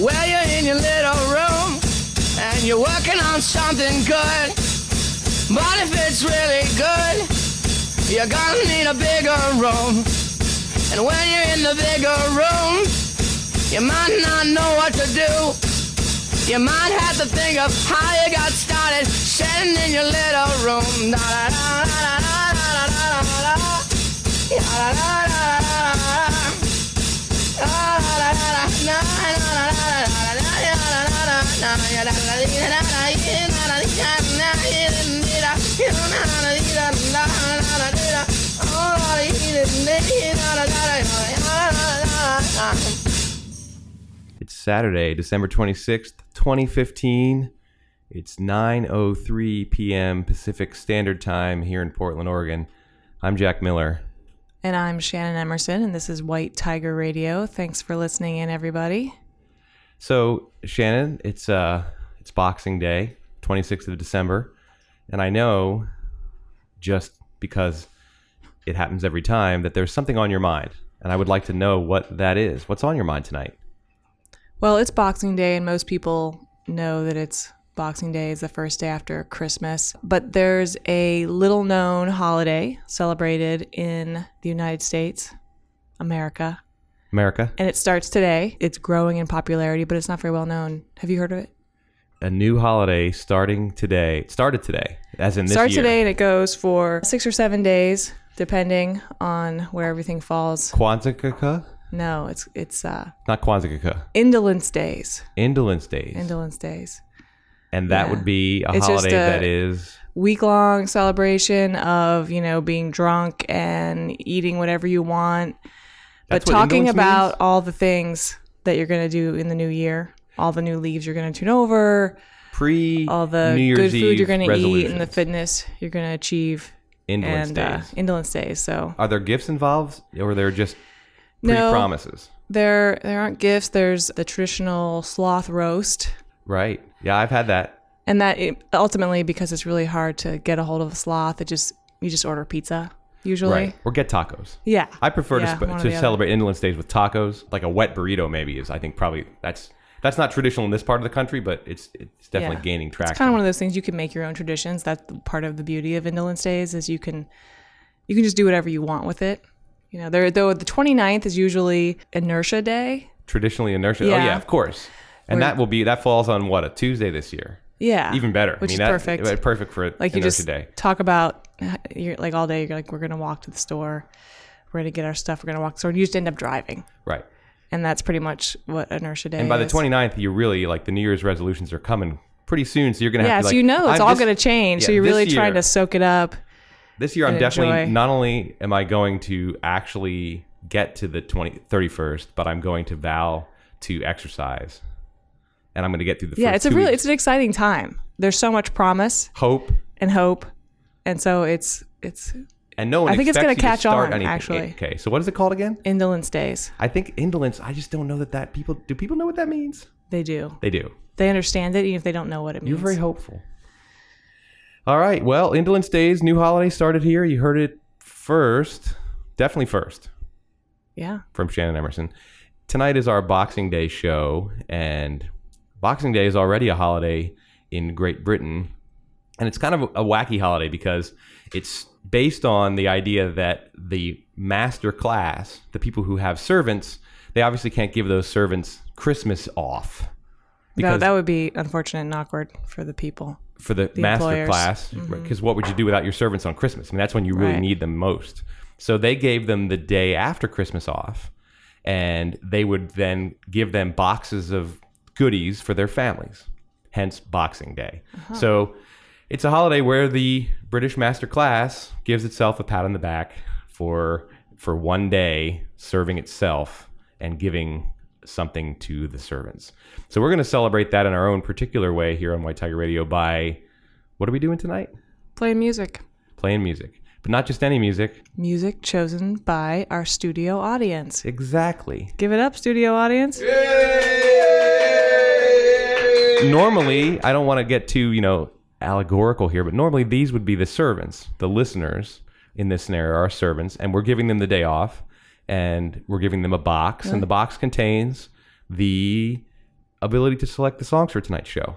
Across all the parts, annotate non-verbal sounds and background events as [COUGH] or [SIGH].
Well, you're in your little room and you're working on something good. But if it's really good, you're gonna need a bigger room. And when you're in the bigger room, you might not know what to do. You might have to think of how you got started sitting in your little room. Da, da, da, da, da, da, da, da, da. Da, da, da, da, da. It's Saturday, December 26th, 2015. It's 9:03 p.m. Pacific Standard Time here in Portland, Oregon. I'm Jack Miller. And I'm Shannon Emerson, and this is White Tiger Radio. Thanks for listening in, everybody. So, Shannon, it's uh it's Boxing Day, 26th of December, and I know just because it happens every time that there's something on your mind, and I would like to know what that is. What's on your mind tonight? Well, it's Boxing Day, and most people know that it's Boxing Day is the first day after Christmas. But there's a little known holiday celebrated in the United States, America, America, and it starts today. It's growing in popularity, but it's not very well known. Have you heard of it? a new holiday starting today. It started today, as in this starts year. today, and it goes for six or seven days, depending on where everything falls. Kwanzaa, No, it's it's uh, not Kwanzaa, Indolence Days. Indolence Days. Indolence Days. And that Yeah. would be a It's holiday a- that is week long celebration of you know being drunk and eating whatever you want That's but talking about means? all the things that you're going to do in the new year all the new leaves you're going to turn over pre all the New Year's good food you're going to eat and the fitness you're going to achieve Indolence and uh, days. indolence days so Are there gifts involved, or they're just pre no promises? there there aren't gifts there's the traditional sloth roast Right. Yeah, I've had that. and that it, ultimately because it's really hard to get a hold of a sloth it just you just order pizza usually Right. Or get tacos. yeah I prefer Yeah, to, sp- to celebrate Indolence Days with tacos. Like a wet burrito, maybe is. I think probably that's that's not traditional in this part of the country, but it's it's definitely Yeah. gaining traction. It's kind of one of those things you can make your own traditions. That's part of the beauty of Indolence Days is you can you can just do whatever you want with it. You know, there though the 29th is usually inertia day. Traditionally inertia. Oh Yeah. yeah, of course. And that will be that falls on what a Tuesday this year. Yeah. Even better. Which I mean, is that, perfect. Uh, perfect for like you just day. talk about [SIGHS] you're like all day you're like we're going to walk to the store. We're going to get our stuff. We're going to walk to the store. You just end up driving. Right. And that's pretty much what inertia day And by the is. 29th, you really like the New Year's resolutions are coming pretty soon. So you're gonna Yeah, have to so like, you know it's I'm all to change. so you're really trying to soak it up. This year, I'm definitely enjoy. not only am I going to actually get to the 20, 31st, but I'm going to vow to exercise, and I'm going to get through the Yeah, it's a really weeks. it's an exciting time. There's so much promise hope, and hope. And so it's it's and no one. I think it's gonna catch on, anything. actually. Okay, so what is it called again? indolence days. I think indolence. I just don't know that that people do. People know what that means? They do. They do. They understand it even if they don't know what it means. You're very hopeful. All right. Well, Indolence Days, new holiday started here. You heard it first. Definitely first. yeah. from Shannon Emerson. Tonight is our Boxing Day show, and Boxing Day is already a holiday in Great Britain. And it's kind of a wacky holiday because it's based on the idea that the master class, the people who have servants, they obviously can't give those servants Christmas off. That, Because that would be unfortunate and awkward for the people. for the, master employers. class mm-hmm. because what would you do without your servants on christmas i mean that's when you really Right. need them most so they gave them the day after christmas off and they would then give them boxes of goodies for their families hence boxing day uh-huh. so it's a holiday where the british master class gives itself a pat on the back for for one day serving itself and giving something to the servants. So we're going to celebrate that in our own particular way here on White Tiger Radio by what are we doing tonight? Playing music. Playing music. But not just any music. Music chosen by our studio audience. Exactly. Give it up, studio audience. Normally, I don't want to get too, you know, allegorical here, but normally these would be the servants, the listeners in this scenario are servants, and we're giving them the day off and we're giving them a box, and the box contains the ability to select the songs for tonight's show.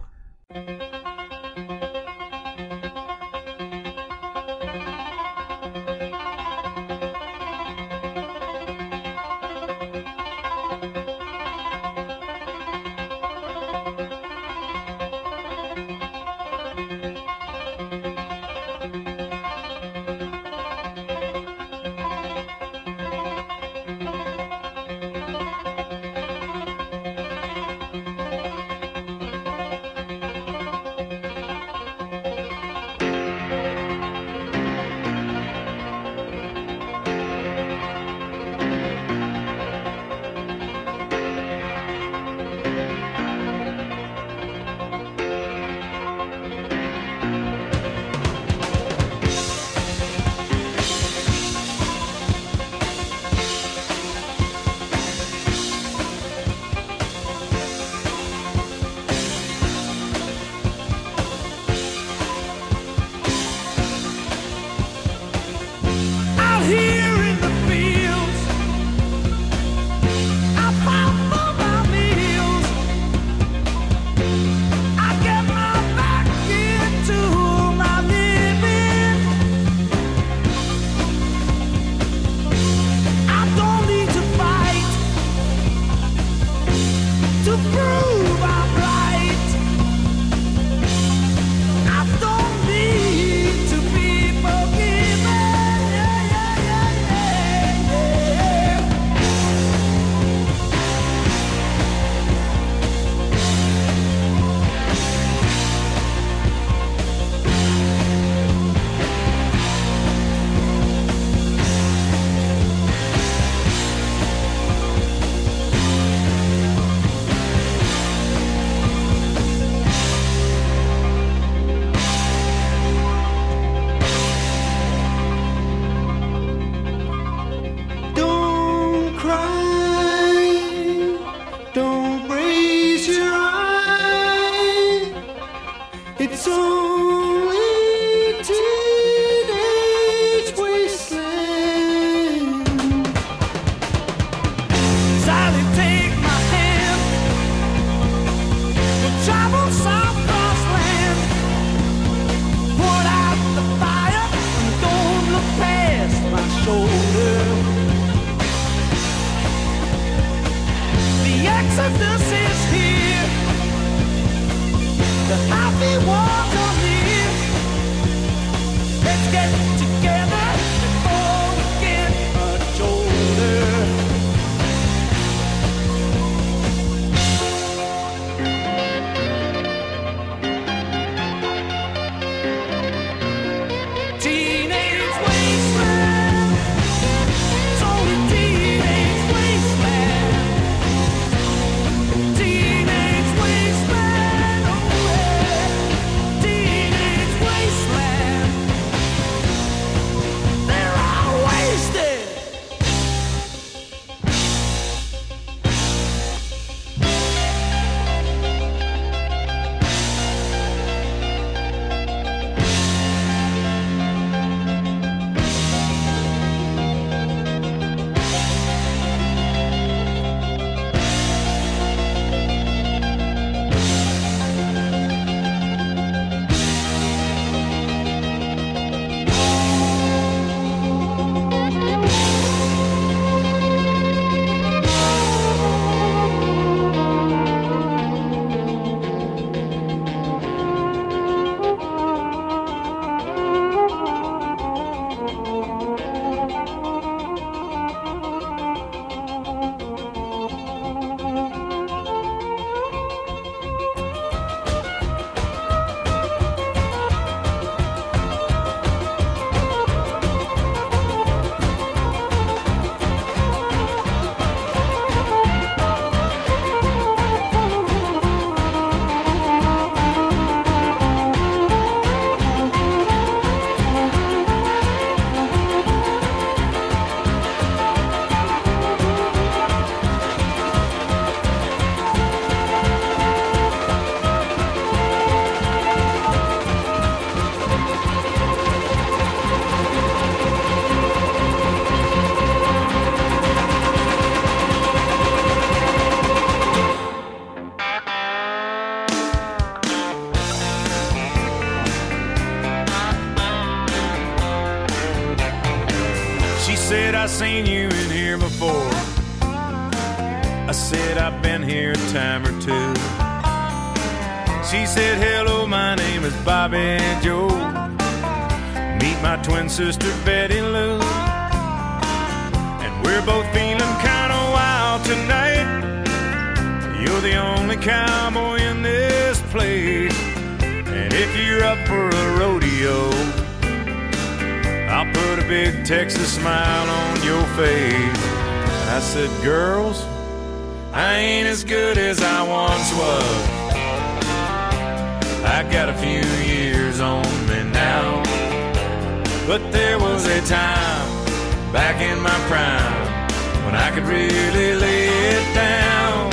There time back in my prime when I could really lay it down.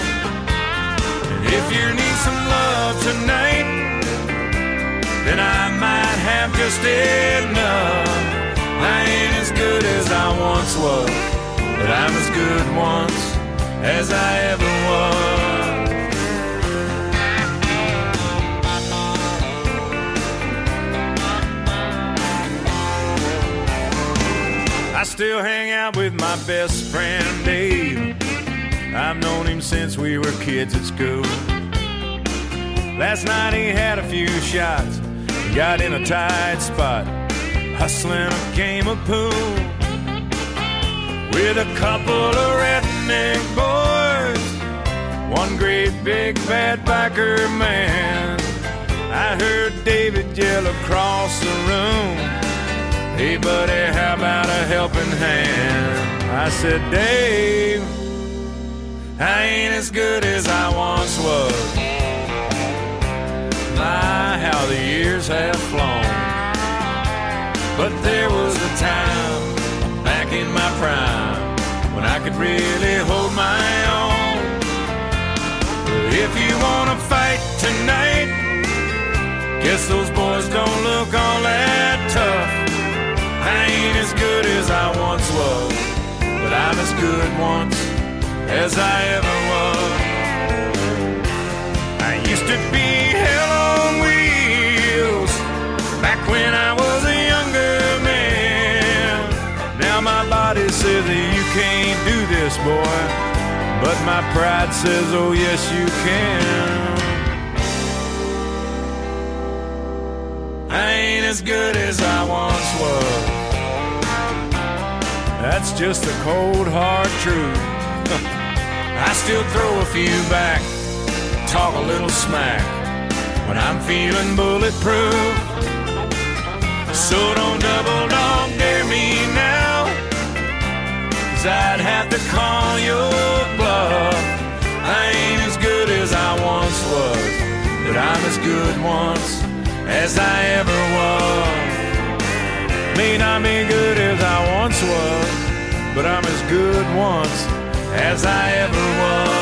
And if you need some love tonight, then I might have just enough. I ain't as good as I once was, but I'm as good once as I ever was. I still hang out with my best friend Dave. I've known him since we were kids at school. Last night he had a few shots, got in a tight spot, hustling a game of pool with a couple of redneck boys, one great big bad biker man. I heard David yell across the room. Hey, buddy, how about a helping hand? I said, Dave, I ain't as good as I once was. My, how the years have flown. But there was a time back in my prime when I could really hold my own. If you wanna fight tonight, guess those boys don't look all that tough. As good as I once was, but I'm as good once as I ever was. I used to be hell on wheels back when I was a younger man. Now my body says that you can't do this, boy, but my pride says, oh yes you can. I ain't as good as I once was. That's just the cold hard truth. [LAUGHS] I still throw a few back, talk a little smack when I'm feeling bulletproof. So don't double dog dare me now, cause I'd have to call your bluff. I ain't as good as I once was, but I'm as good once as I ever was. May not be good as I once was, but I'm as good once as I ever was.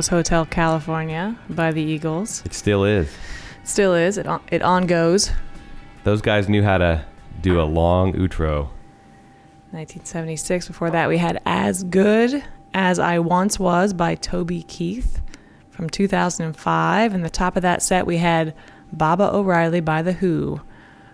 Was Hotel California by the Eagles. It still is. Still is. It on, it on goes. Those guys knew how to do a long outro. 1976. Before that, we had As Good as I Once Was by Toby Keith from 2005. And the top of that set, we had Baba O'Riley by The Who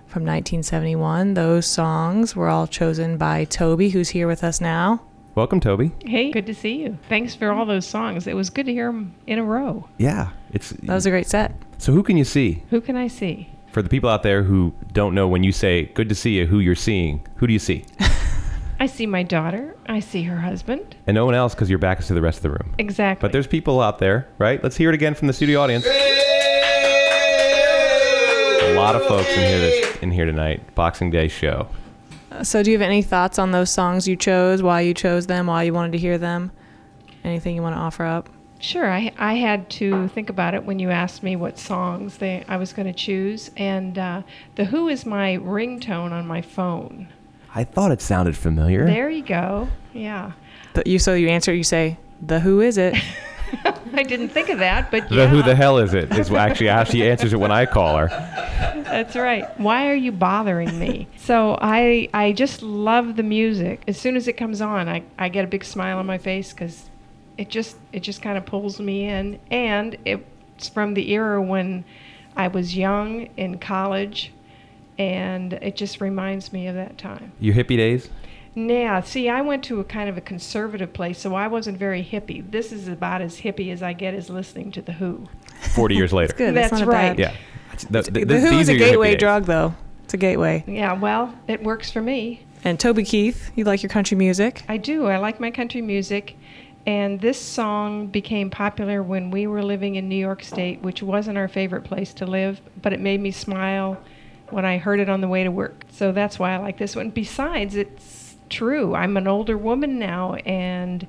from 1971. Those songs were all chosen by Toby, who's here with us now. Welcome, Toby. Hey, good to see you. Thanks for all those songs. It was good to hear them in a row. Yeah, it's That was a great set. so. Who can you see? Who can I see? For the people out there who don't know, when you say "good to see you," who you're seeing? Who do you see? [LAUGHS] I see my daughter. I see her husband. And no one else because your back is to the rest of the room. Exactly. But there's people out there, right? Let's hear it again from the studio audience. A lot of folks in here this, in here tonight. Boxing Day show. So, do you have any thoughts on those songs you chose, why you chose them, why you wanted to hear them? Anything you want to offer up? Sure, I, I had to think about it when you asked me what songs they, I was going to choose. And uh, The Who is my ringtone on my phone. I thought it sounded familiar. There you go. Yeah. But you so you answer, you say, "The who is it?" [LAUGHS] [LAUGHS] I didn't think of that, but The yeah, who the hell is it? Is actually how she answers it when I call her. that's right. Why are you bothering me? so I I just love the music. As soon as it comes on, I, I get a big smile on my face because it just it just kind of pulls me in, and it's from the era when I was young in college, and it just reminds me of that time. Your hippie days? Yeah, see, I went to a kind of a conservative place, so I wasn't very hippie. This is about as hippie as I get is listening to The Who. 40 years later. Good. That's, That's not a right. bad. Yeah. The, the- The Who these a your hippie gateway days. drug, though. It's a gateway. Yeah, well, it works for me. And Toby Keith, you like your country music? I do. I like my country music. And this song became popular when we were living in New York State, which wasn't our favorite place to live, but it made me smile when I heard it on the way to work. So that's why I like this one. Besides, it's true. I'm an older woman now, and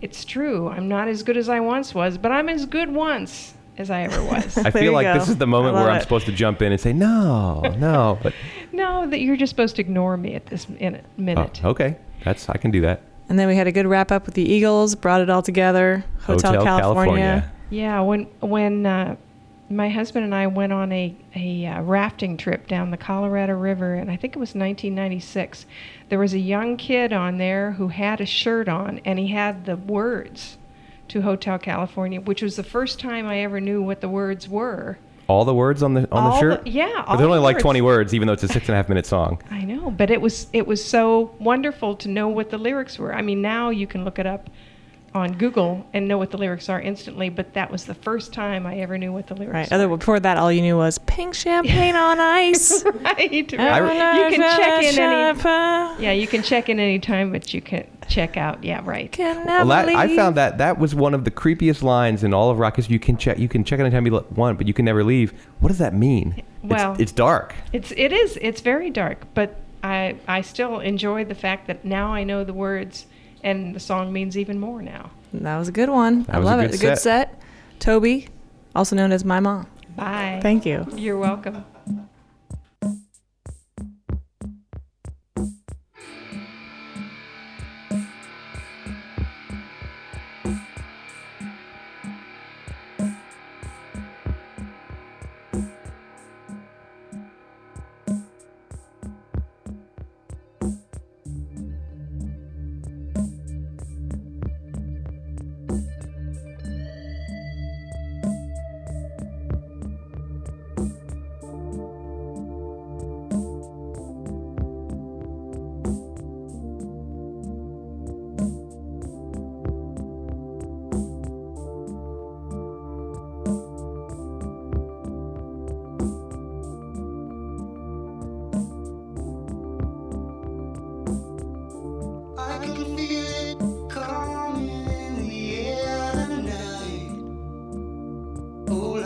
it's true. I'm not as good as I once was, but I'm as good once as I ever was. [LAUGHS] I feel like go. this is the moment where love I'm it. supposed to jump in and say, no, no. [LAUGHS] But No, that you're just supposed to ignore me at this min- Oh, minute. okay, that's I can do that. And then we had a good wrap up with the Eagles, brought it all together. Hotel, California. Yeah, when when uh, my husband and I went on a a uh, rafting trip down the Colorado River, and I think it was 1996. There was a young kid on there who had a shirt on, and he had the words to Hotel California, which was the first time I ever knew what the words were. All the words on the on the shirt. the- yeah, But all there's only the like words. 20 words, even though it's a six and a half minute song. [LAUGHS] I know, but it was it was so wonderful to know what the lyrics were. I mean, now you can look it up on Google and know what the lyrics are instantly, but that was the first time I ever knew what the lyrics Right. were. Other before that, all you knew was pink champagne on ice. [LAUGHS] right. right. You can check in any Yeah, you can check in any time, but you can check out. Yeah, right. never Well, that, I found that that was one of the creepiest lines in all of rock. Because you can check, you can check in anytime you want, but you can never leave. What does that mean? Well- it's, it's dark. It's it is it's very dark, but I I still enjoy the fact that now I know the words and the song means even more now. That was a good one. I was a love good it. A good set. set. Toby, also known as my mom. Bye. Thank you. You're welcome. Oh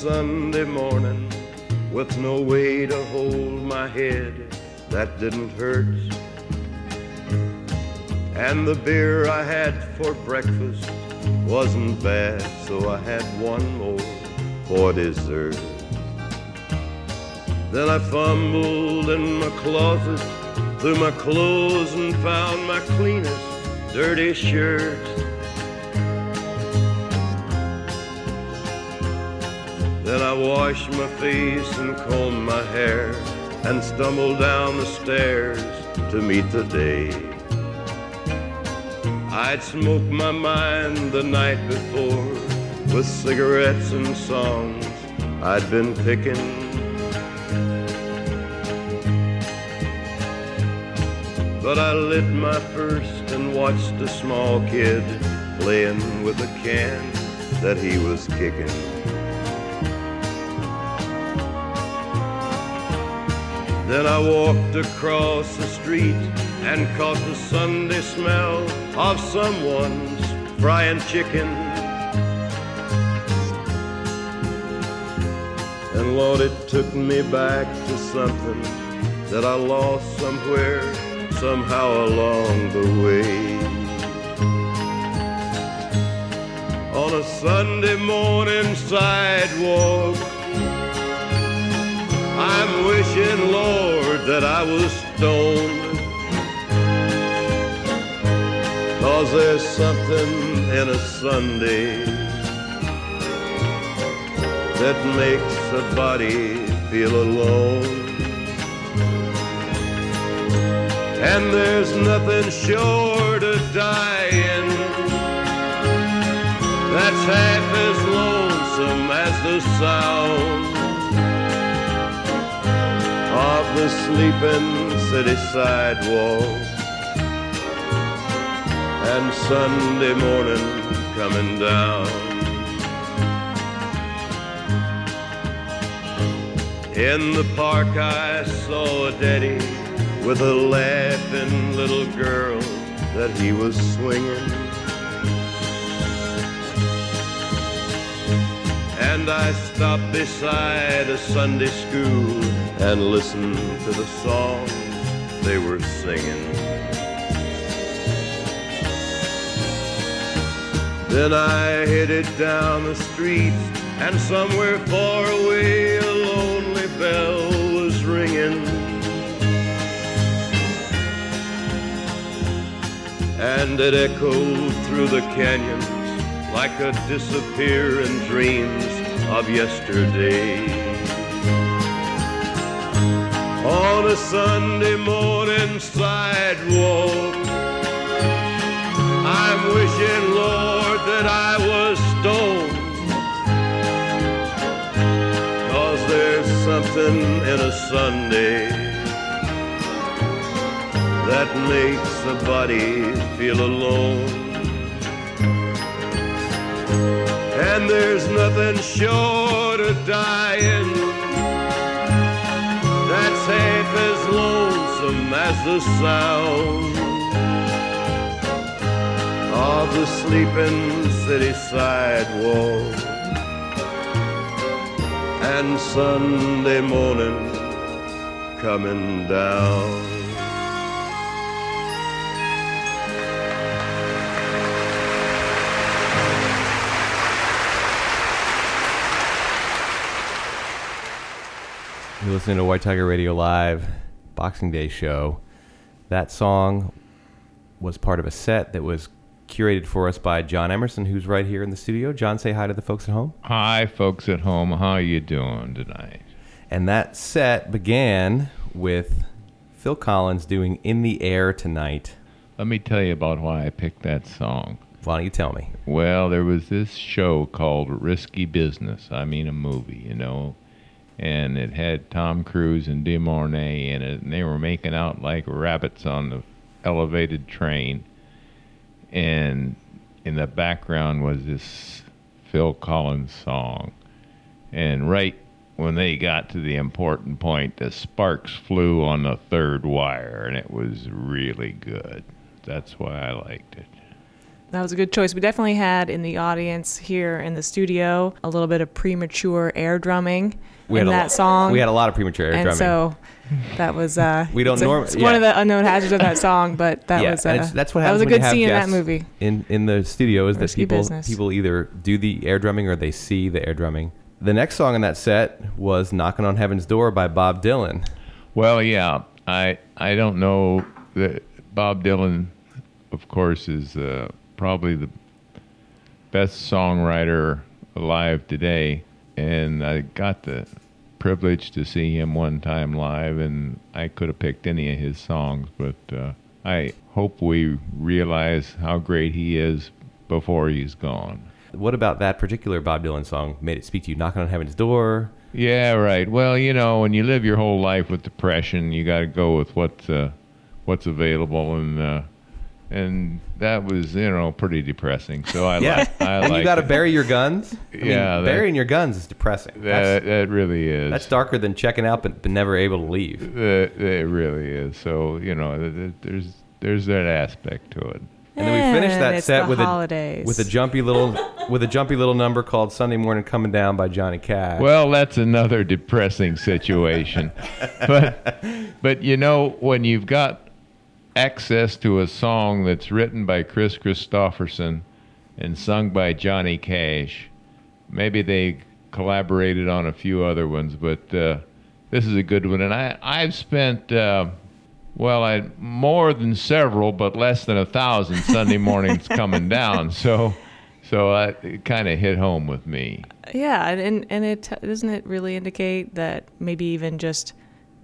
Sunday morning with no way to hold my head that didn't hurt. And the beer I had for breakfast wasn't bad, so I had one more for dessert. Then I fumbled in my closet through my clothes and found my cleanest dirty shirt. Then I washed my face and combed my hair and stumbled down the stairs to meet the day. I'd smoked my mind the night before with cigarettes and songs I'd been picking. But I lit my first and watched a small kid playing with a can that he was kicking. Then I walked across the street and caught the Sunday smell of someone's frying chicken. And Lord, it took me back to something that I lost somewhere, somehow along the way. On a Sunday morning sidewalk, that I was stoned. Cause there's something in a Sunday that makes a body feel alone. And there's nothing short of dying that's half as lonesome as the sound of the sleeping city sidewalk and Sunday morning coming down. In the park I saw a daddy with a laughing little girl that he was swinging. And I stopped beside a Sunday school and listened to the songs they were singing. Then I headed down the street, and somewhere far away a lonely bell was ringing. And it echoed through the canyons like a disappearing dreams of yesterday. on a Sunday morning sidewalk. I'm wishing, Lord, that I was stoned. Cause there's something in a Sunday that makes a body feel alone. And there's nothing short of dying that's half as lonesome as the sound of the sleeping city sidewalk. And Sunday morning coming down. You're listening to White Tiger Radio Live Boxing Day show. That song was part of a set that was curated for us by John Emerson, who's right here in the studio. John, say hi to the folks at home. Hi, folks at home. How are you doing tonight? And that set began with Phil Collins doing In the Air Tonight. Let me tell you about why I picked that song. Why don't you tell me? Well, there was this show called Risky Business. I mean, a movie, you know, and it had Tom Cruise and De Mornay in it, and they were making out like rabbits on the elevated train. And in the background was this Phil Collins song. And right when they got to the important point, the sparks flew on the third wire, and it was really good. That's why I liked it. That was a good choice. We definitely had in the audience here in the studio a little bit of premature air drumming We in had a that lot, song. We had a lot of premature air and drumming. so that was uh [LAUGHS] We don't it's a- norm- it's one of the unknown hazards of that song, but that yeah, was uh, that's what that was a good scene in that movie. In in the studio is that people business. people either do the air drumming or they see the air drumming. The next song in that set was "Knocking on Heaven's Door" by Bob Dylan. Well, yeah, I I don't know that Bob Dylan, of course, is uh, probably the best songwriter alive today, and I got the privilege to see him one time live, and I could have picked any of his songs, but uh, I hope we realize how great he is before he's gone. What about that particular Bob Dylan song made it speak to you? "Knocking on Heaven's Door." Yeah, right. Well, you know, when you live your whole life with depression, you got to go with what's uh, what's available, and uh, and that was you know pretty depressing. So I [LAUGHS] Yeah, like I and you got to bury your guns. I mean, Yeah, that- burying your guns is depressing. That That's, that really is. that's darker than checking out but, but never able to leave. That- it really is. So you know, th- th- there's there's that aspect to it. And then we finished that it's set with holidays. a with a jumpy little with a jumpy little number called "Sunday Morning Coming Down" by Johnny Cash. Well, that's another depressing situation. [LAUGHS] but but you know when you've got access to a song that's written by Kris Kristofferson and sung by Johnny Cash, maybe they collaborated on a few other ones, but uh, this is a good one. And I I've spent. Uh, well, I more than several, but less than a thousand Sunday [LAUGHS] mornings coming down. So, so I, it kind of hit home with me. Yeah, and and, and it doesn't it really indicate that maybe even just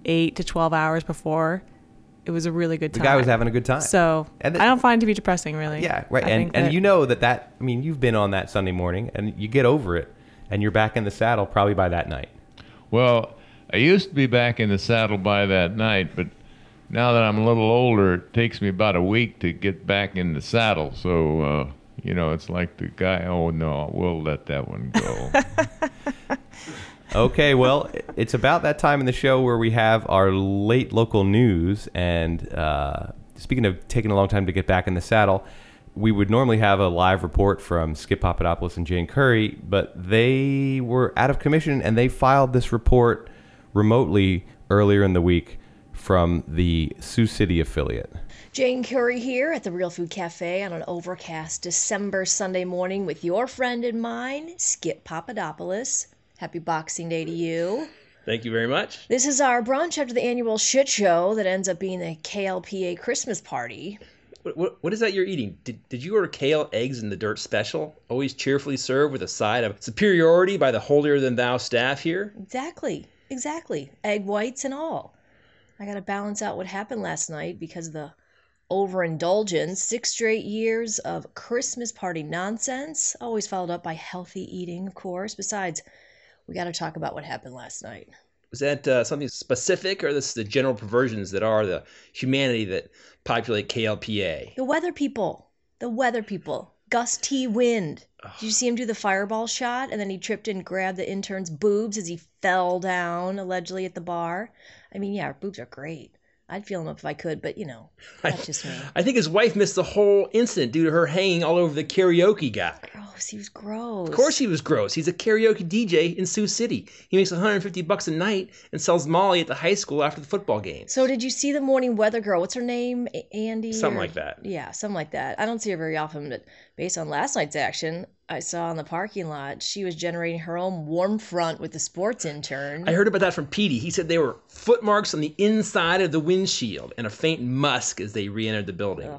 eight to twelve hours before, it was a really good time. the guy was having a good time. So And the- I don't find it to be depressing, really. Yeah, right. I and and that- you know that that I mean you've been on that Sunday morning and you get over it and you're back in the saddle probably by that night. Well, I used to be back in the saddle by that night, but now that I'm a little older, it takes me about a week to get back in the saddle. So, uh, you know, it's like the guy, oh no, we'll let that one go. [LAUGHS] Okay, well, it's about that time in the show where we have our late local news. And uh, speaking of taking a long time to get back in the saddle, we would normally have a live report from Skip Papadopoulos and Jane Curry, but they were out of commission and they filed this report remotely earlier in the week from the Sioux City affiliate. Jane Curry here at the Real Food Cafe on an overcast December Sunday morning with your friend and mine, Skip Papadopoulos. Happy Boxing Day to you. Thank you very much. This is our brunch after the annual shit show that ends up being the KLPA Christmas party. What, what, what is that you're eating? Did, did you order kale, eggs, and the dirt special? Always cheerfully served with a side of superiority by the holier than thou staff here? Exactly, exactly. Egg whites and all. I got to balance out what happened last night because of the overindulgence. Six straight years of Christmas party nonsense, always followed up by healthy eating, of course. Besides, we got to talk about what happened last night. Was that uh, something specific, or this is the general perversions that are the humanity that populate KLPA? The weather people. The weather people. Gus T. Wind. Did you see him do the fireball shot and then he tripped and grabbed the intern's boobs as he fell down, allegedly, at the bar? I mean, yeah, boobs are great. I'd feel him up if I could, but you know, [LAUGHS] that's just me. I think his wife missed the whole incident due to her hanging all over the karaoke guy. Gross. He was gross. Of course he was gross. He's a karaoke DJ in Sioux City. He makes 150 bucks a night and sells Molly at the high school after the football games. So, did you see the morning weather girl? What's her name? A- Andy? Something or- like that. Yeah, something like that. I don't see her very often, but based on last night's action, I saw in the parking lot she was generating her own warm front with the sports intern. I heard about that from Petey. He said they were footmarks on the inside of the windshield and a faint musk as they re entered the building.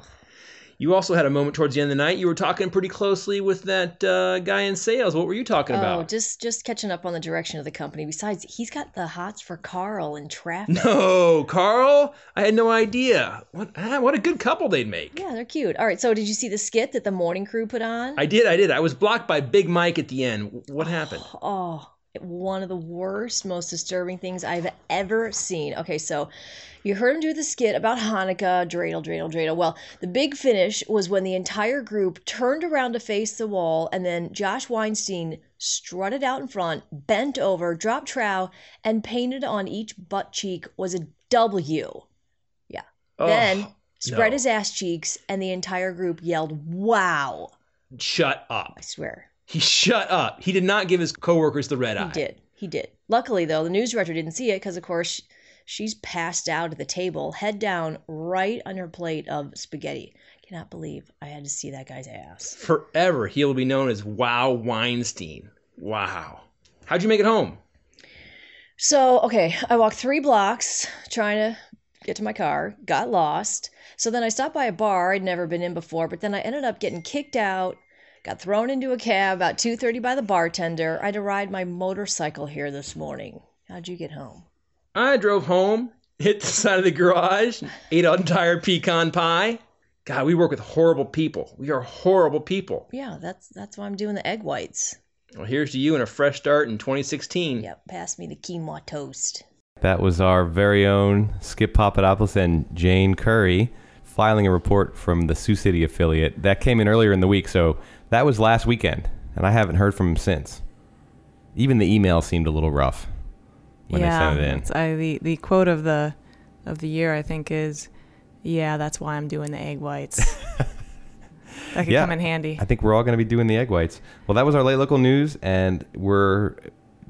You also had a moment towards the end of the night. You were talking pretty closely with that uh, guy in sales. What were you talking Oh, about? just just catching up on the direction of the company. Besides, he's got the hots for Carl and traffic. No, Carl. I had no idea. What? ah, What a good couple they'd make. Yeah, they're cute. All right, so did you see the skit that the morning crew put on? I did. I did. I was blocked by Big Mike at the end. What happened? Oh, one of the worst, most disturbing things I've ever seen. Okay, so you heard him do the skit about Hanukkah, dreidel, dreidel, dreidel. Well, the big finish was when the entire group turned around to face the wall, and then Josh Weinstein strutted out in front, bent over, dropped trow, and painted on each butt cheek was a W. Yeah. Oh, then spread no. his ass cheeks, and the entire group yelled, Wow. Shut up. I swear. He shut up. He did not give his coworkers the red eye. He did. He did. Luckily, though, the news director didn't see it because, of course, she's passed out at the table, head down, right on her plate of spaghetti. Cannot believe I had to see that guy's ass. Forever, he will be known as Wow Weinstein. Wow. How'd you make it home? So, okay, I walked three blocks trying to get to my car, got lost. So then I stopped by a bar I'd never been in before, but then I ended up getting kicked out, got thrown into a cab about 2:30 by the bartender. I had to ride my motorcycle here this morning. How'd you get home? I drove home, hit the side of the garage, ate an entire pecan pie. God, we work with horrible people. We are horrible people. Yeah, that's that's why I'm doing the egg whites. Well, here's to you and a fresh start in 2016. Yep, pass me the quinoa toast. That was our very own Skip Papadopoulos and Jane Curry filing a report from the Sioux City affiliate. That came in earlier in the week, so that was last weekend, and I haven't heard from him since. Even the email seemed a little rough when yeah, they sent it in. I, the the quote of the of the year I think is, "Yeah, that's why I'm doing the egg whites." [LAUGHS] that could come in handy. I think we're all going to be doing the egg whites. Well, that was our late local news, and we're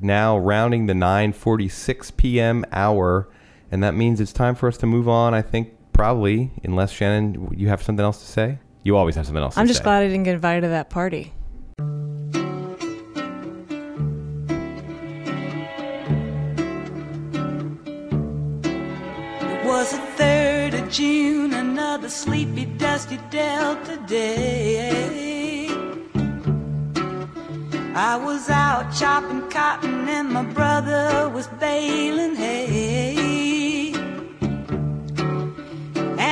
now rounding the 9:46 p.m. hour, and that means it's time for us to move on. I think probably, unless Shannon, you have something else to say. You always have something else. I'm to just say. glad I didn't get invited to that party. It was the 3rd of June, another sleepy, dusty Delta day. I was out chopping cotton and my brother was baling hay.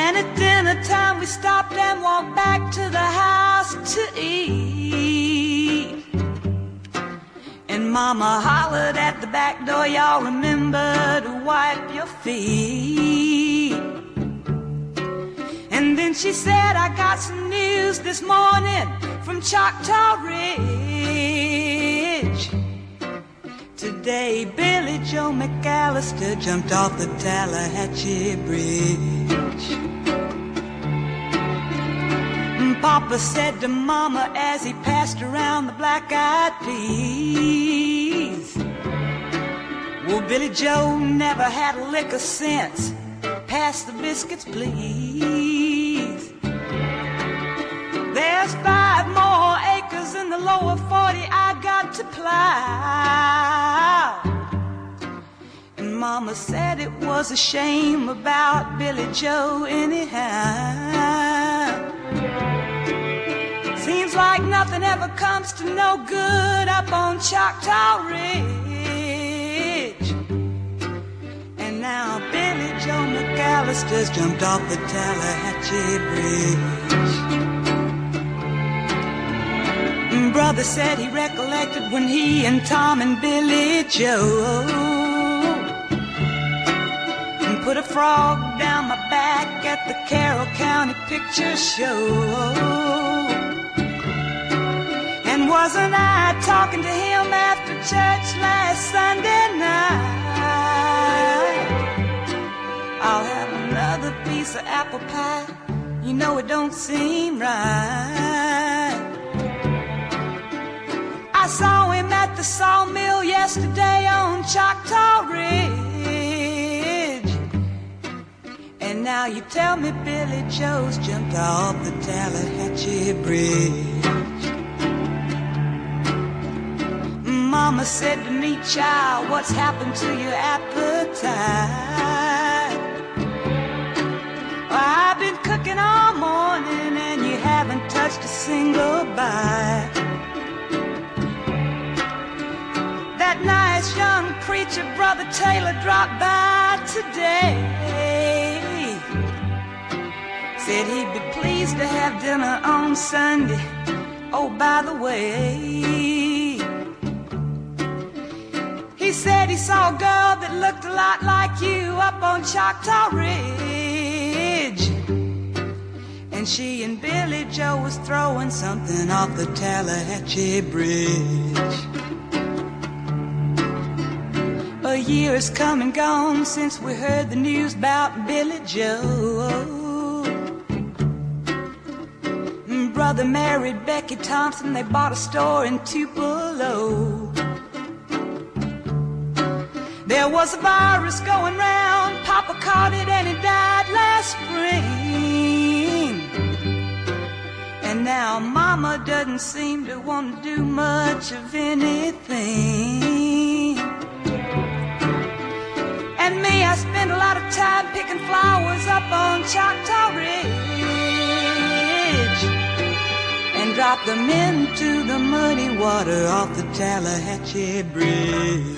And at dinner time we stopped and walked back to the house to eat. And mama hollered at the back door, y'all remember to wipe your feet. And then she said, I got some news this morning from Choctaw Ridge. Today, Billy Joe McAllister jumped off the Tallahatchie Bridge. Papa said to Mama as he passed around the black eyed peas. Well, Billy Joe never had a lick of sense. Pass the biscuits, please. There's five more in the lower 40 I got to plow. And Mama said it was a shame about Billy Joe, anyhow. Seems like nothing ever comes to no good up on Choctaw Ridge. And now Billy Joe McAllister's jumped off the Tallahatchie Bridge. Brother said he recollected when he and Tom and Billy Joe and put a frog down my back at the Carroll County Picture Show. And wasn't I talking to him after church last Sunday night? I'll have another piece of apple pie. You know it don't seem right. I saw him at the sawmill yesterday on Choctaw Ridge. And now you tell me Billy Joe's jumped off the Tallahatchie Bridge. Mama said to me, child, what's happened to your appetite? I've been cooking all morning and you haven't touched a single bite. That nice young preacher, Brother Taylor, dropped by today. Said he'd be pleased to have dinner on Sunday. Oh, by the way, he said he saw a girl that looked a lot like you up on Choctaw Ridge. And she and Billy Joe was throwing something off the Tallahatchie Bridge. A year has come and gone since we heard the news about Billy Joe. Brother married Becky Thompson, they bought a store in Tupelo. There was a virus going round, Papa caught it and he died last spring. And now Mama doesn't seem to want to do much of anything. Flowers up on Choctaw Ridge and drop them into the muddy water off the Tallahatchie Bridge.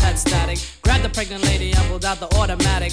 had static. Grabbed the pregnant lady and pulled out the automatic.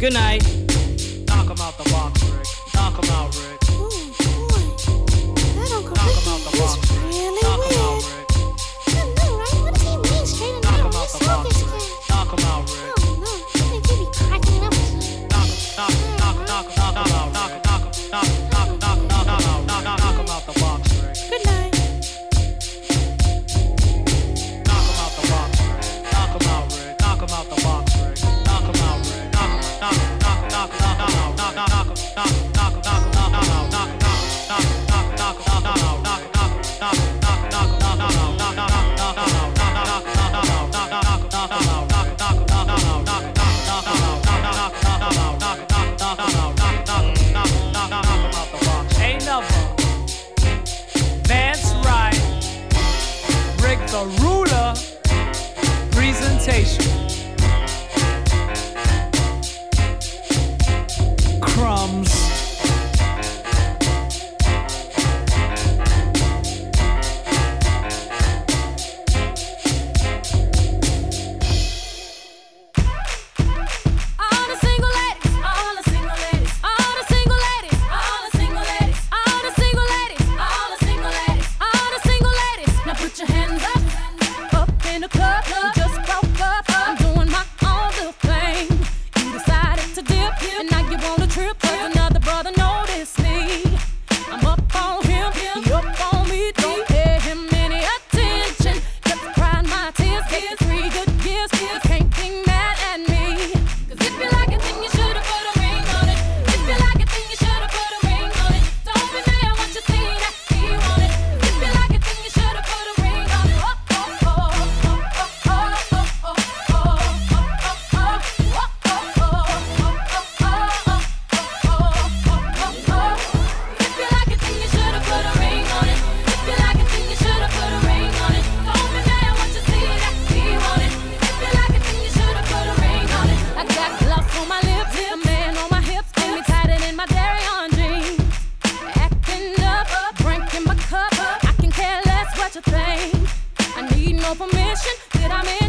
Good night. Knock him out the box, Rick. Knock him out, Rick. a ruler presentation. I need no permission. Did I miss?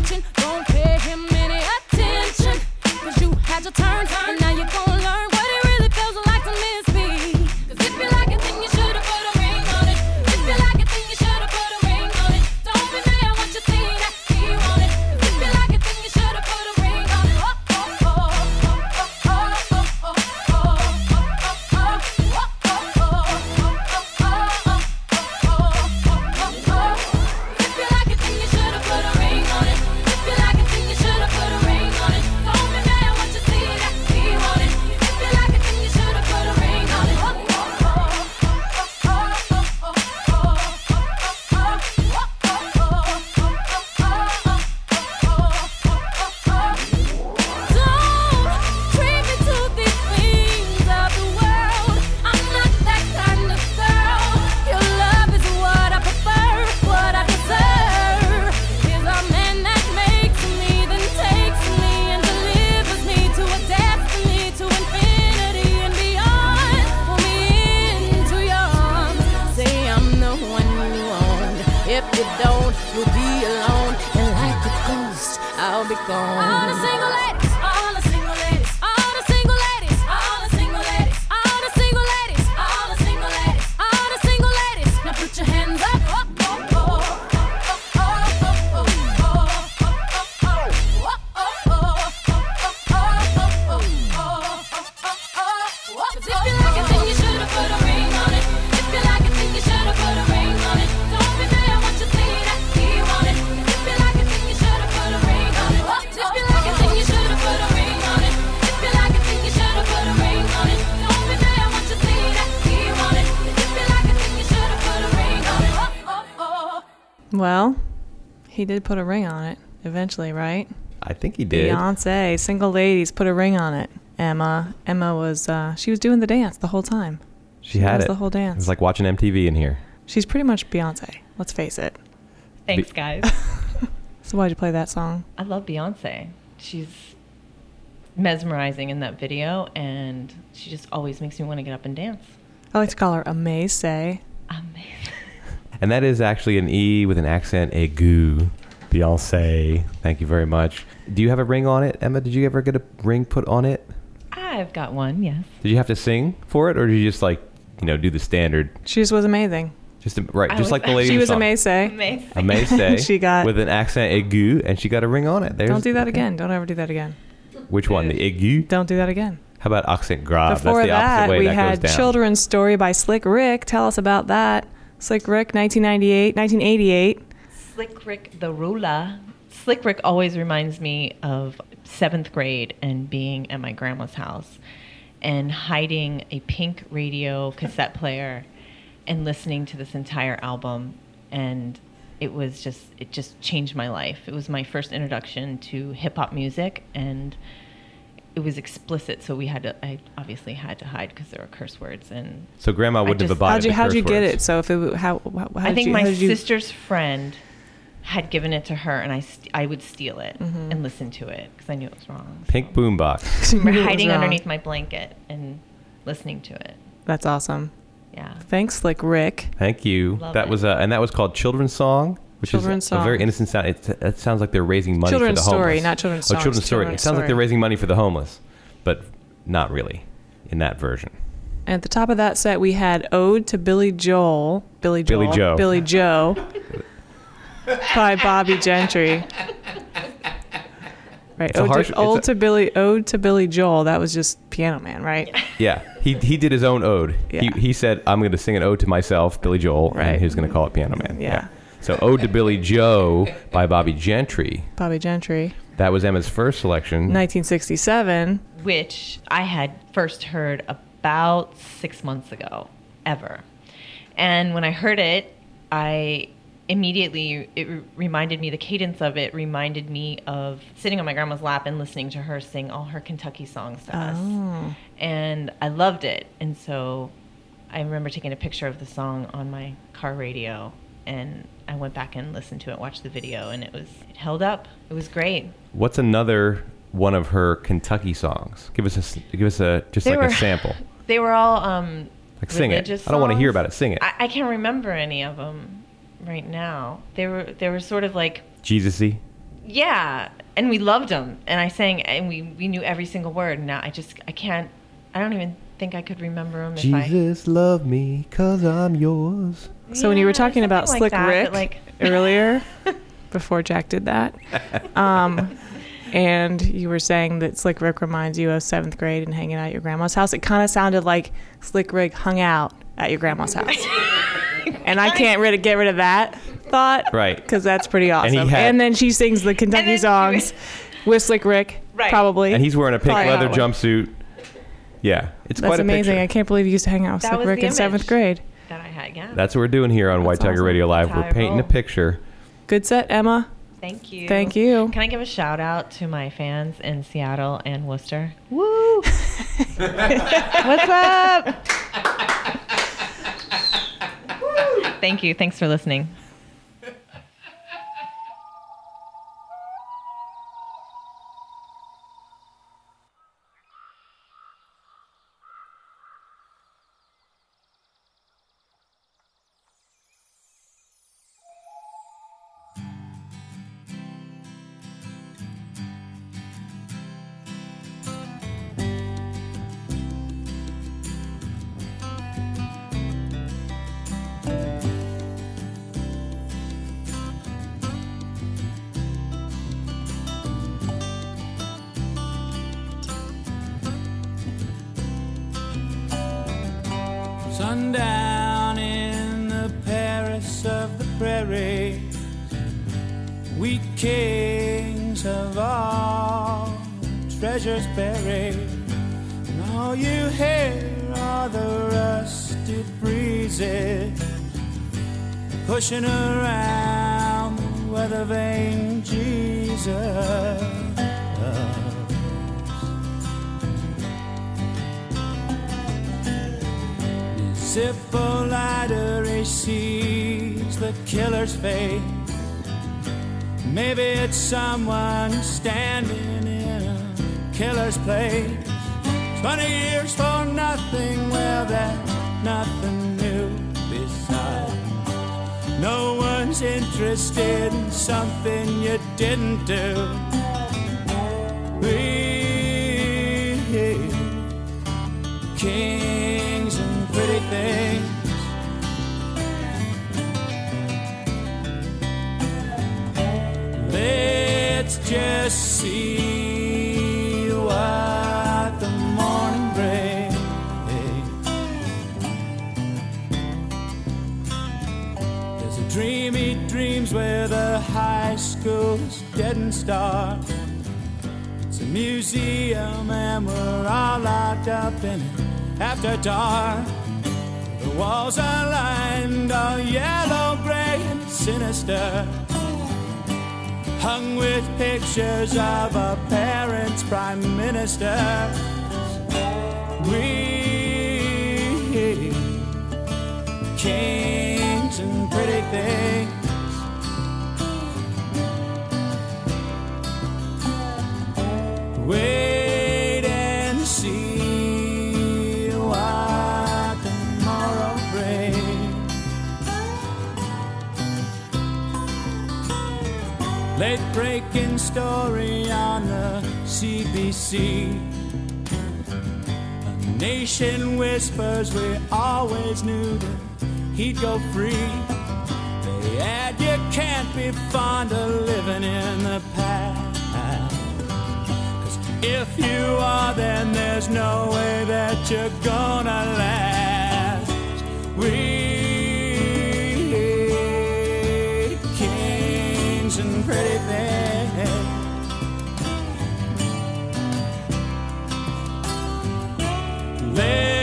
He did put a ring on it eventually, right? I think he did. Beyonce, single ladies, put a ring on it. Emma, Emma was uh, she was doing the dance the whole time. She, she had it the whole dance. It's like watching MTV in here. She's pretty much Beyonce. Let's face it. Thanks, guys. [LAUGHS] so why'd you play that song? I love Beyonce. She's mesmerizing in that video, and she just always makes me want to get up and dance. I like to call her Amaze. Amaze. And that is actually an E with an accent aigu. Beyonce. Thank you very much. Do you have a ring on it, Emma? Did you ever get a ring put on it? I've got one, yes. Did you have to sing for it, or did you just like, you know, do the standard? She just was amazing. Just right, I just was- like the lady. She was song. Amaze Say. Amaze say [LAUGHS] she got. with an accent aigu, and she got a ring on it. There's, Don't do that again. Don't ever do that again. Which one? The aigu? Don't do that again. How about accent grave? Before That's the opposite that, way we that had goes down. Children's Story by Slick Rick. Tell us about that. Slick Rick, 1998, 1988. Slick Rick the Ruler. Slick Rick always reminds me of seventh grade and being at my grandma's house and hiding a pink radio cassette player and listening to this entire album. And it was just, it just changed my life. It was my first introduction to hip hop music and it was explicit. So we had to, I obviously had to hide because there were curse words. And So grandma wouldn't have just- abided How'd you, how'd you get words. it? So if it, how, how, how I think you, my how did you, sister's friend had given it to her, and I st- I would steal it Mm-hmm. and listen to it because I knew it was wrong. Pink boombox. [LAUGHS] I remember knew hiding underneath my blanket and listening to it. That's awesome. Yeah. Thanks, Slick Rick. Thank you. Love that it. was uh, and that was called Children's Song, which Children's is a very innocent sound. It, it sounds like they're raising money Children's for the homeless. Children's Story, not Children's Oh, Songs, Children's Story. Children's it sounds like they're raising money for the homeless, but not really in that version. And at the top of that set, we had Ode to Billy Joel. Billy Joel. Billy Joe. Billy Joe. by Bobbie Gentry. Right. It's Ode, harsh- to, Ode a- to Billy Ode to Billy Joel. That was just Piano Man, right? Yeah, he he did his own ode. Yeah. He he said, "I'm going to sing an ode to myself, Billy Joel," Right. and he was going to call it Piano Man. Yeah. So, "Ode to Billy Joe" by Bobbie Gentry. Bobbie Gentry. That was Emma's first selection. 1967. which I had first heard about six months ago, ever. And when I heard it, I immediately, it re- reminded me, the cadence of it reminded me of sitting on my grandma's lap and listening to her sing all her Kentucky songs to us. Oh. And I loved it. And so I remember taking a picture of the song on my car radio and I went back and listened to it, watched the video, and it was, it held up. It was great. What's another one of her Kentucky songs? Give us a give us a just They like were- a sample. [LAUGHS] They were all um, Like sing it. religious I don't want to hear about it. Sing it. I, I can't remember any of them right now. They were they were sort of like Jesus-y. yeah, and we loved them, and I sang, and we we knew every single word. Now I just I can't. I don't even think I could remember them if I. Jesus, love me, cause I'm yours. So when you were talking about like Slick that, Rick like- [LAUGHS] earlier, before Jack did that, um, and you were saying that Slick Rick reminds you of seventh grade and hanging out at your grandma's house, it kind of sounded like Slick Rick hung out at your grandma's house. [LAUGHS] and I can't rid get rid of that thought, Right. Because that's pretty And awesome. he And, had- then she sings the Kentucky songs with Slick Rick, Right. probably. And he's wearing a pink Probably leather jumpsuit. Yeah, it's That's quite amazing. picture. I can't believe you used to hang out with That Slick Rick the in seventh grade. That I had. Yeah. That's what we're doing here on White Tiger awesome. Radio Live. That's We're I painting a picture. Good set, Emma. Thank you. Thank you. Can I give a shout out to my fans in Seattle and Worcester? Woo! [LAUGHS] What's up? Thank you. Thanks for listening. star. The walls are lined all yellow, gray, and sinister. Hung with pictures of our parents' prime ministers. We, kings and pretty things. Wait. Late breaking story on the CBC. A nation whispers we always knew that he'd go free. They add you can't be fond of living in the past. Cause if you are, then there's no way that you're gonna last. We pretty thing. Let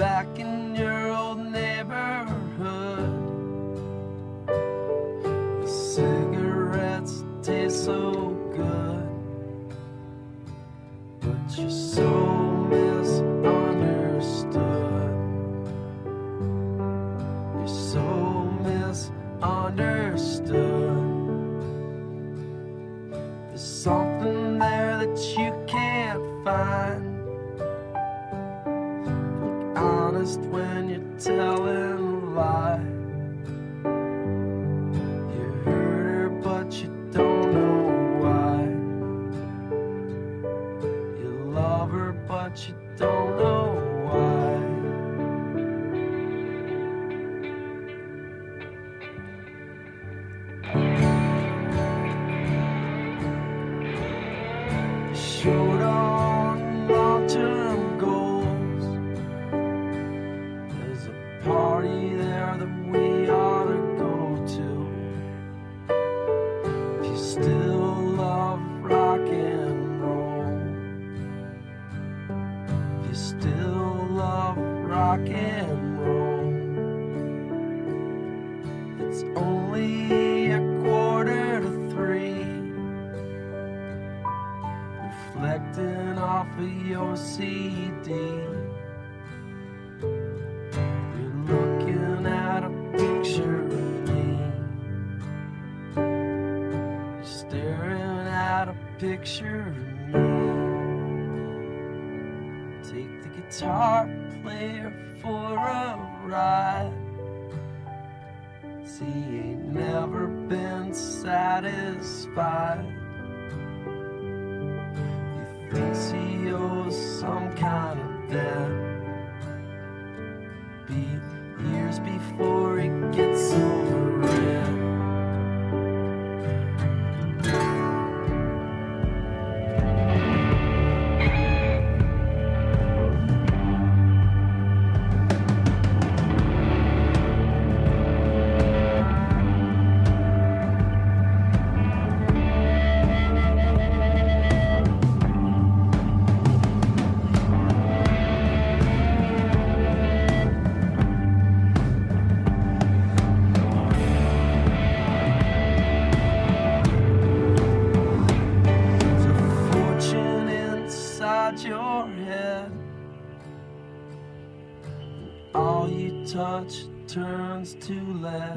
back in inside your head. All you touch turns to lead.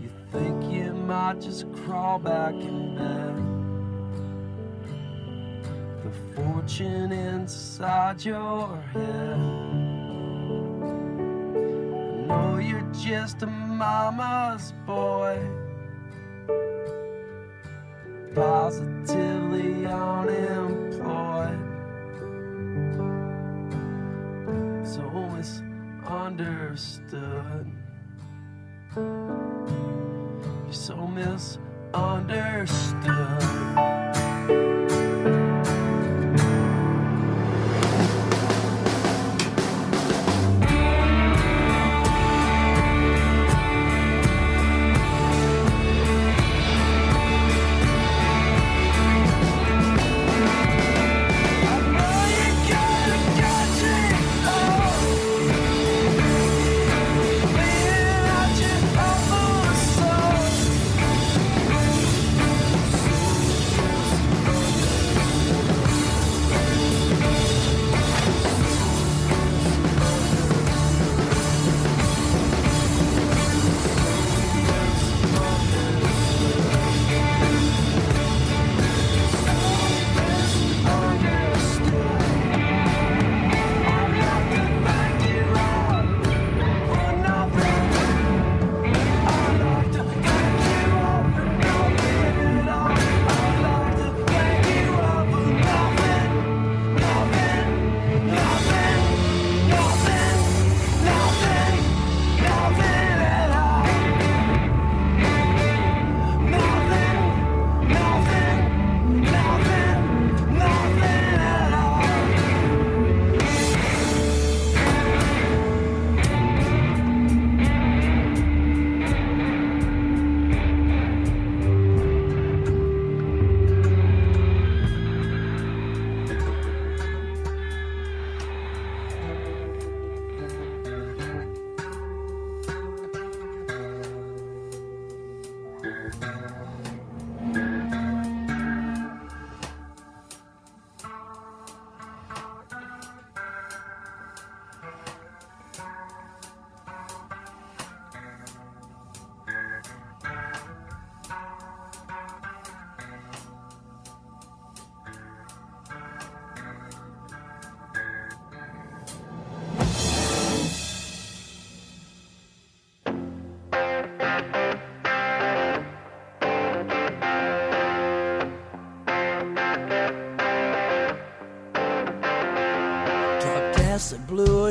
You think you might just crawl back in bed. The fortune inside your head. I know you're just a mama's boy positively unemployed. So misunderstood. You're so misunderstood.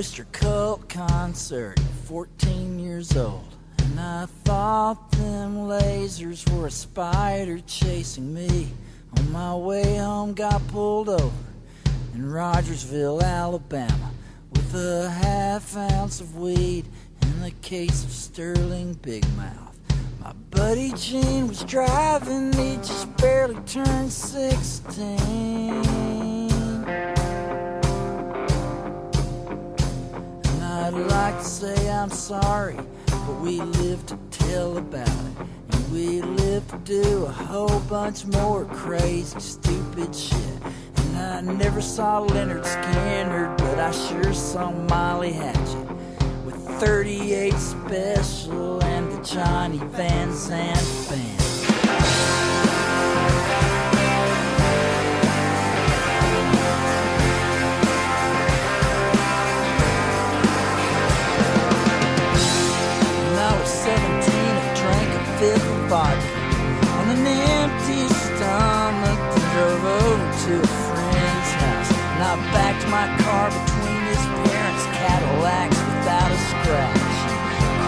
Oyster Cult concert, 14 years old. And I thought them lasers were a spider chasing me. On my way home, got pulled over in Rogersville, Alabama, with a half ounce of weed and a case of Sterling Big Mouth. My buddy Gene was driving, he just barely turned 16. I'd like to say I'm sorry, but we live to tell about it. And we live to do a whole bunch more crazy, stupid shit. And I never saw Lynyrd Skynyrd, but I sure saw Molly Hatchet with 38 special and the Johnny Van Zant band. And I backed my car between his parents' Cadillacs without a scratch.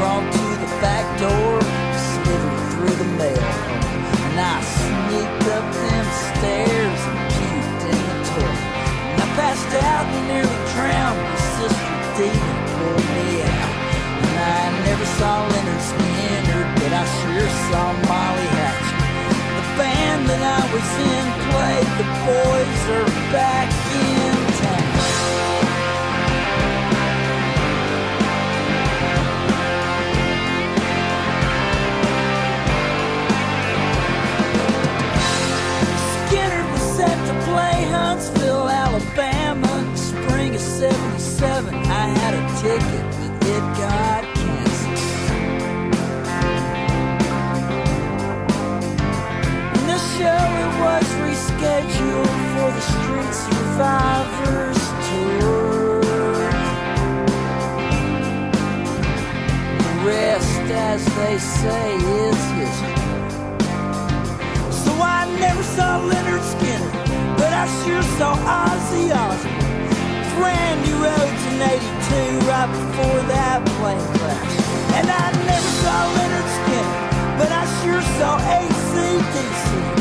Crawled to the back door, slithered through the mail. And I sneaked up them stairs and puked in the toilet. And I passed out and nearly drowned. My sister Dee pulled me out. And I never saw Lynyrd Skynyrd, but I sure saw Molly Hatchet. The band that I was in played The Boys Are Back in Town. Skynyrd was set to play Huntsville, Alabama, in spring of 77. I had a ticket, show it was rescheduled for the Street Survivors tour. The rest, as they say, is history. So I never saw Lynyrd Skynyrd, but I sure saw Ozzy Osbourne. Randy Rhoads in 82, right before that plane crash. And I never saw Lynyrd Skynyrd, but I sure saw ACDC.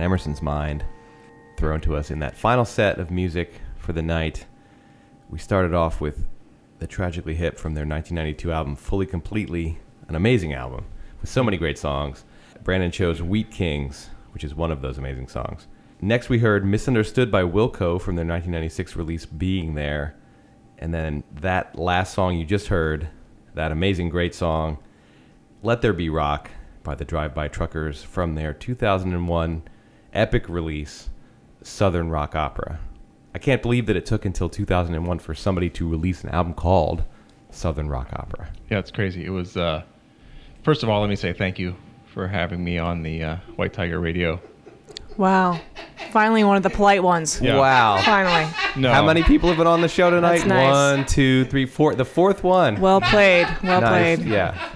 Emerson's mind thrown to us in that final set of music for the night. We started off with the Tragically Hip from their 1992 album, Fully Completely, an amazing album with so many great songs. Brandon chose Wheat Kings, which is one of those amazing songs. Next, we heard Misunderstood by Wilco from their 1996 release, Being There. And then that last song you just heard, that amazing, great song, Let There Be Rock by the Drive By Truckers from their 2001 epic release, Southern Rock Opera. I can't believe that it took until 2001 for somebody to release an album called Southern Rock Opera. Yeah, it's crazy. It was. Uh, first of all, let me say thank you for having me on the uh, White Tiger Radio. Wow. Finally, one of the polite ones. Yeah. Wow. Finally. No. How many people have been on the show tonight? That's nice. One, two, three, four. The fourth one. Well played. Well Nice. played. Yeah.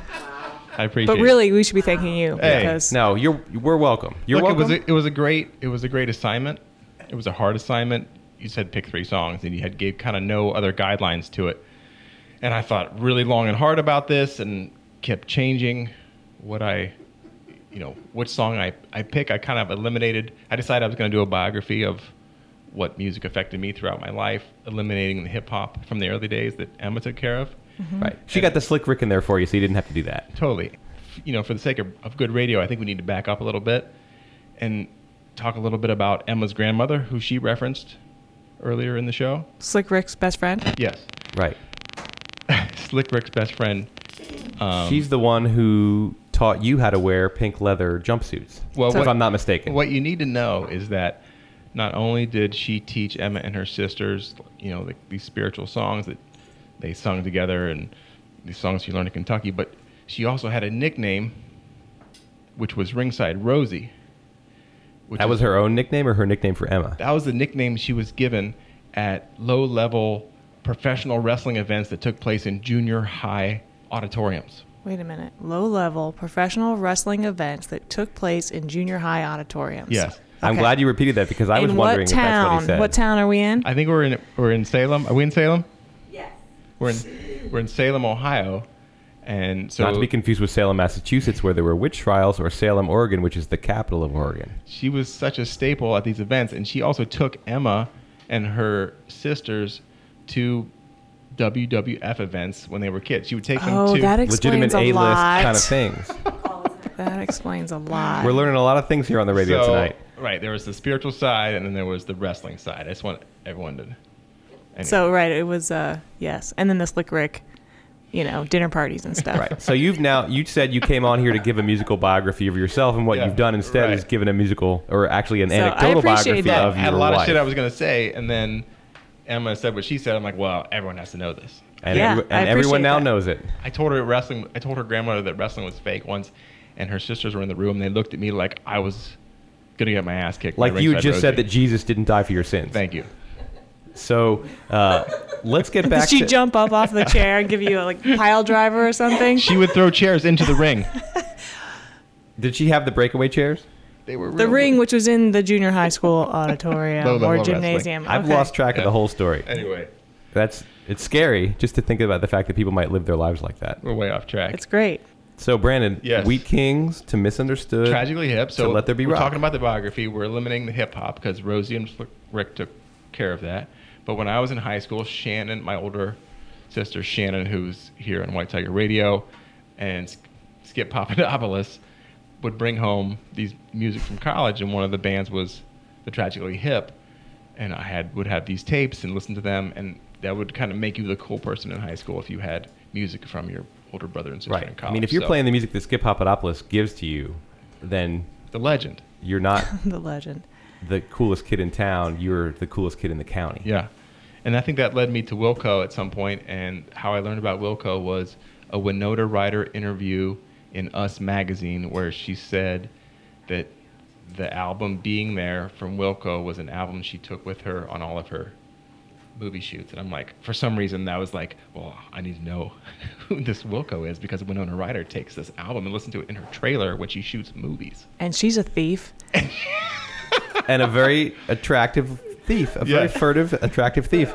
I appreciate. It. But really, we should be thanking you Hey. because No, you're we're welcome. You're Look, welcome. It was a, it was a great it was a great assignment. It was a hard assignment. You said pick three songs, and you had gave kind of no other guidelines to it. And I thought really long and hard about this, and kept changing what I, you know, which song I I pick. I kind of eliminated. I decided I was going to do a biography of what music affected me throughout my life, eliminating the hip hop from the early days that Emma took care of. Right. She got the slick Rick in there for you, so you didn't have to do that. Totally. You know, for the sake of, of good radio, I think we need to back up a little bit and talk a little bit about Emma's grandmother, who she referenced earlier in the show. Slick Rick's best friend. Yes. Right. [LAUGHS] Slick Rick's best friend. Um, She's the one who taught you how to wear pink leather jumpsuits. Well, if I'm not mistaken. What you need to know is that not only did she teach Emma and her sisters, you know, the, these spiritual songs that they sung together and these songs she learned in Kentucky, but she also had a nickname, which was Ringside Rosie. Which that was her own nickname or her nickname for Emma? That was the nickname she was given at low level professional wrestling events that took place in junior high auditoriums. Wait a minute. Low level professional wrestling events that took place in junior high auditoriums. Yes. I'm glad you repeated that because I was wondering what if that's what town? he said. What town are we in? I think we're in we're in Salem. Are we in Salem? Yes. We're in we're in Salem, Ohio, and so Not to be confused with Salem, Massachusetts, where there were witch trials, or Salem, Oregon, which is the capital of Oregon. she was such a staple at these events, and she also took Emma and her sisters to WWF events when they were kids. She would take them Oh, to that explains legitimate a A-list lot. kind of things. [LAUGHS] That explains a lot. We're learning a lot of things here on the radio So, tonight. Right, there was the spiritual side, and then there was the wrestling side. I just want everyone to. Anyway. So right, it was uh yes, and then the Slick Rick, you know, dinner parties and stuff. Right. So you've now you said you came on here to give a musical biography of yourself, and what Yeah, you've done instead right. is given a musical or actually an So anecdotal appreciate biography that. of I your had a lot wife. of shit I was gonna say, and then Emma said what she said. I'm like, well, everyone has to know this. And Yeah, every- and everyone now that. knows it. I told her wrestling. I told her grandmother that wrestling was fake once, and her sisters were in the room. and They looked at me like I was gonna get my ass kicked. like you Ringside just said that Jesus didn't die for your sins. Thank you. So uh, let's get back to Did she to jump up off the chair and give you a like pile driver or something? She would throw chairs into the ring. [LAUGHS] Did she have the breakaway chairs? They were the ring, which was in the junior high school [LAUGHS] auditorium Low level or wrestling. gymnasium. I've Okay. lost track of the whole story. Anyway. That's it's scary just to think about the fact that people might live their lives like that. We're way off track. It's great. So Brandon, Yes. Wheat Kings to Misunderstood, Tragically hip. So to Let There Be we're Rock. talking about the biography. We're eliminating the hip hop because Rosie and Rick took care of that. But when I was in high school, Shannon, my older sister Shannon, who's here on White Tiger Radio, and Skip Papadopoulos would bring home these music from college, and one of the bands was the Tragically Hip, and I had would have these tapes and listen to them, and that would kind of make you the cool person in high school if you had music from your older brother and sister in Right. college. I mean, if you're So- playing the music that Skip Papadopoulos gives to you, then the legend. You're not [LAUGHS] the legend. The coolest kid in town. You're the coolest kid in the county. Yeah. And I think that led me to Wilco at some point. point, and how I learned about Wilco was a Winona Ryder interview in Us magazine where she said that the album Being There from Wilco was an album she took with her on all of her movie shoots. And I'm like, for some reason, that was like, well, I need to know [LAUGHS] who this Wilco is because Winona Ryder takes this album and listens to it in her trailer when she shoots movies. And she's a thief. [LAUGHS] and a very attractive thief, a very Yeah. furtive, attractive thief.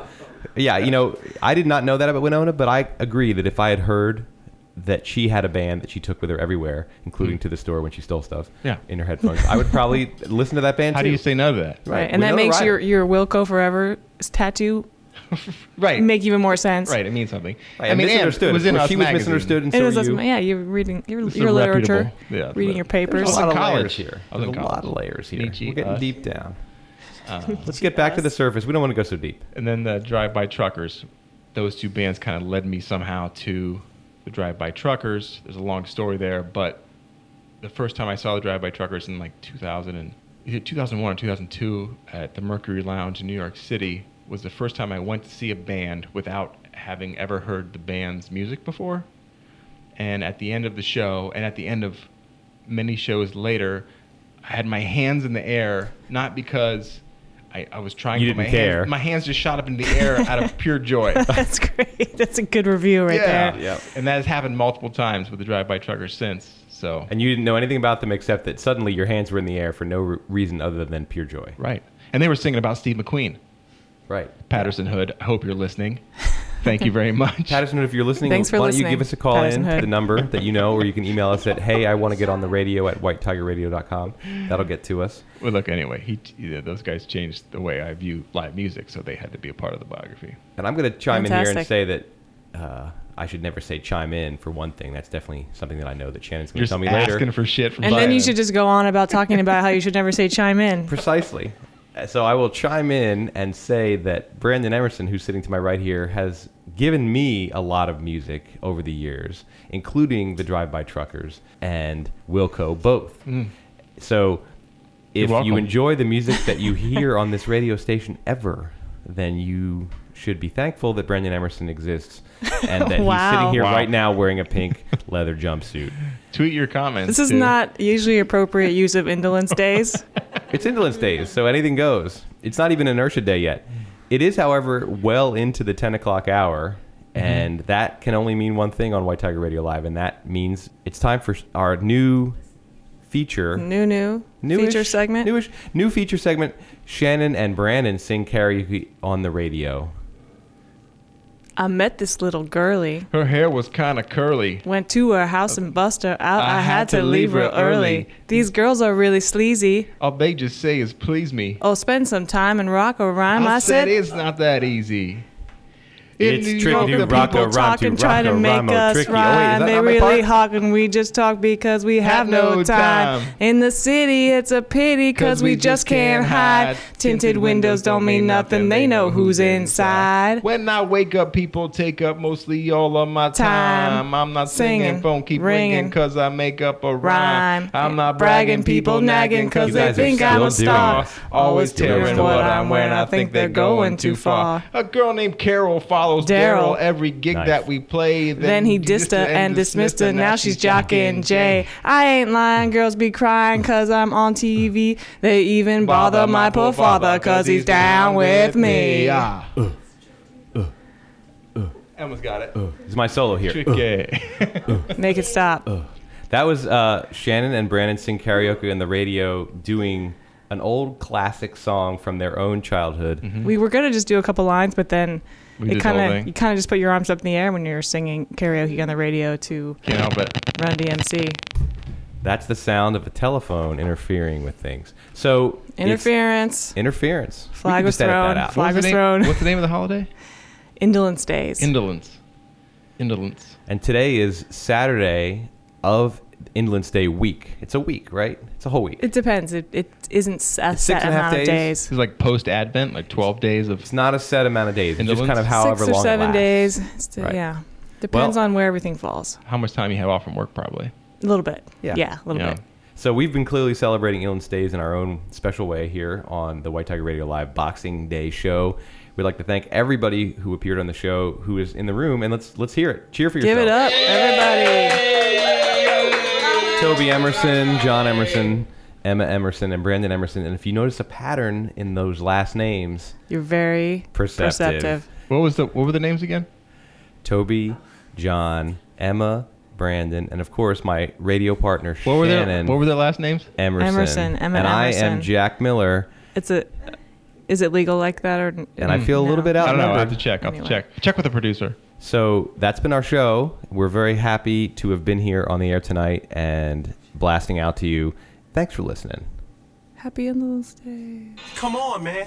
Yeah, you know, I did not know that about Winona, but I agree that if I had heard that she had a band that she took with her everywhere, including to the store when she stole stuff, Hmm. Yeah. in her headphones, I would probably [LAUGHS] listen to that band. How too. do you say no to that? Right. And that Winona makes Ryder. your, your Wilco Forever tattoo [LAUGHS] right. make even more sense. Right, it means something. Right, mean, misunderstood. it was in Well, Us she was magazine. misunderstood, and It so was were you. yeah, you're reading your, your literature, yeah, reading your papers. There's a lot of college. layers here. There's a lot of layers here. Nietzsche, We're getting us. deep down. Uh, [LAUGHS] Let's get back to the surface. We don't want to go so deep. and then the drive-by truckers those two bands kind of led me somehow to the drive-by truckers there's a long story there but the first time i saw the drive-by truckers in like 2000 and 2001 or 2002 at the mercury lounge in new york city was the first time i went to see a band without having ever heard the band's music before and at the end of the show and at the end of many shows later i had my hands in the air not because I, I was trying You to put my didn't care. hands, my hands just shot up into the air out of pure joy. [LAUGHS] That's great. That's a good review right yeah. there. And that has happened multiple times with the drive-by truckers since. So And you didn't know anything about them except that suddenly your hands were in the air for no re- reason other than pure joy. right, and they were singing about Steve McQueen. Right. Patterson Hood. I hope you're listening. Thank you very much. Patterson, Hood, if you're listening, Thanks for why don't you give us a call Patterson in to Hood. the number [LAUGHS] that you know, or you can email us at hey, I want to get on the radio at whitetigerradio.com. That'll get to us. Well, look. Anyway, he, yeah, those guys changed the way I view live music, so they had to be a part of the biography. And I'm going to chime in here and Fantastic. say that uh, I should never say chime in for one thing. That's definitely something that I know that Shannon's going You're to tell me asking later. for shit from And then you should just go on about talking about how you should never say chime in. Precisely. So I will chime in and say that Brandon Emerson, who's sitting to my right here, has given me a lot of music over the years, including the Drive By Truckers and Wilco both. Mm. So if you enjoy the music that you [LAUGHS] hear on this radio station ever, then you should be thankful that Brandon Emerson exists [LAUGHS] and that he's sitting here Wow. right now wearing a [LAUGHS] pink leather jumpsuit. Tweet your comments. This is too. not usually appropriate use of indolence days. It's Indolence Days, so anything goes. It's not even Inertia Day yet. It is, however, well into the 10 o'clock hour, mm-hmm. and that can only mean one thing on White Tiger Radio Live, and that means it's time for our new feature. New, new Newish- feature segment. Newish, new feature segment. Shannon and Brandon sing karaoke on the radio. I met this little girlie. Her hair was kind of curly. Went to her house and bust her out. I, had to leave her early. These girls are really sleazy. All they just say is please me. Oh, spend some time and rock a rhyme. I, said, it's not that easy. It's New tricky York, the rock people rhyme talk to and try to make rhyme, us tricky. Oh, wait, rhyme. they really part? hawk and we just talk because we have, no, time. In the city, it's a pity because we, just can't hide. Tinted windows don't mean nothing. They know who's inside. When I wake up, people take up mostly all of my time. Time. I'm not singing, Singing, phone keep ringing. ringing because I make up a rhyme. Rhyme. I'm not Bragging, bragging, people people nagging nagging 'cause because they they think think I'm I'm a star. Always tearing what I'm wearing. I think they're going too far. far. A girl named Carol follows Daryl. Daryl every gig Nice. that we play. Then he dissed her and dismissed her. Now she's jocking Jay. I ain't lying. Girls be crying cause I'm on TV. They even bother my poor father cause he's down with me. Ah. Emma's got it. It's my solo here. [LAUGHS] Make it stop. That was uh, Shannon and Brandon sing karaoke on the radio doing an old classic song from their own childhood. Mm-hmm. We were gonna just do a couple lines, but then We it kind of you kind of just put your arms up in the air when you're singing karaoke on the radio to Can't help it. Run DMC. That's the sound of a telephone interfering with things. So it's- Interference. Interference. We Flag can was just edit that thrown. out. Flag What's was the name- thrown. What's the name of the holiday? [LAUGHS] Indolence days. Indolence. Indolence. And today is Saturday of Indolence Day week. It's a week, right? It's a whole week. it depends. It, it isn't s- a It's set six and a half amount of days. days. It's like post Advent, like 12 days of. It's not a set amount of days. It's just kind of however Six or long it seven lasts. days. It's the- Right. Yeah. Depends Well- on where everything falls. How much time you have off from work, probably. A little bit. Yeah. Yeah, a little Yeah. bit. So we've been clearly celebrating Illness Days in our own special way here on the White Tiger Radio Live Boxing Day show. We'd like to thank everybody who appeared on the show who is in the room, and let's let's hear it. Cheer for yourself. Give it up, everybody. Toby Emerson, John Emerson, Emma Emerson, and Brandon Emerson. And if you notice a pattern in those last names, You're very Perceptive. perceptive. What was the What were the names again? Toby, John, Emma, Brandon, and of course my radio partner What were their Shannon What were their last names? Emerson. Emerson, Emma and I am Jack Miller. It's a. Is it legal like that or? And I feel a little bit out. I don't know. I have to check. I have Anyway. to check. Check with the producer. So that's been our show. We're very happy to have been here on the air tonight and blasting out to you. Thanks for listening. Happy Indolence Day. Come on, man.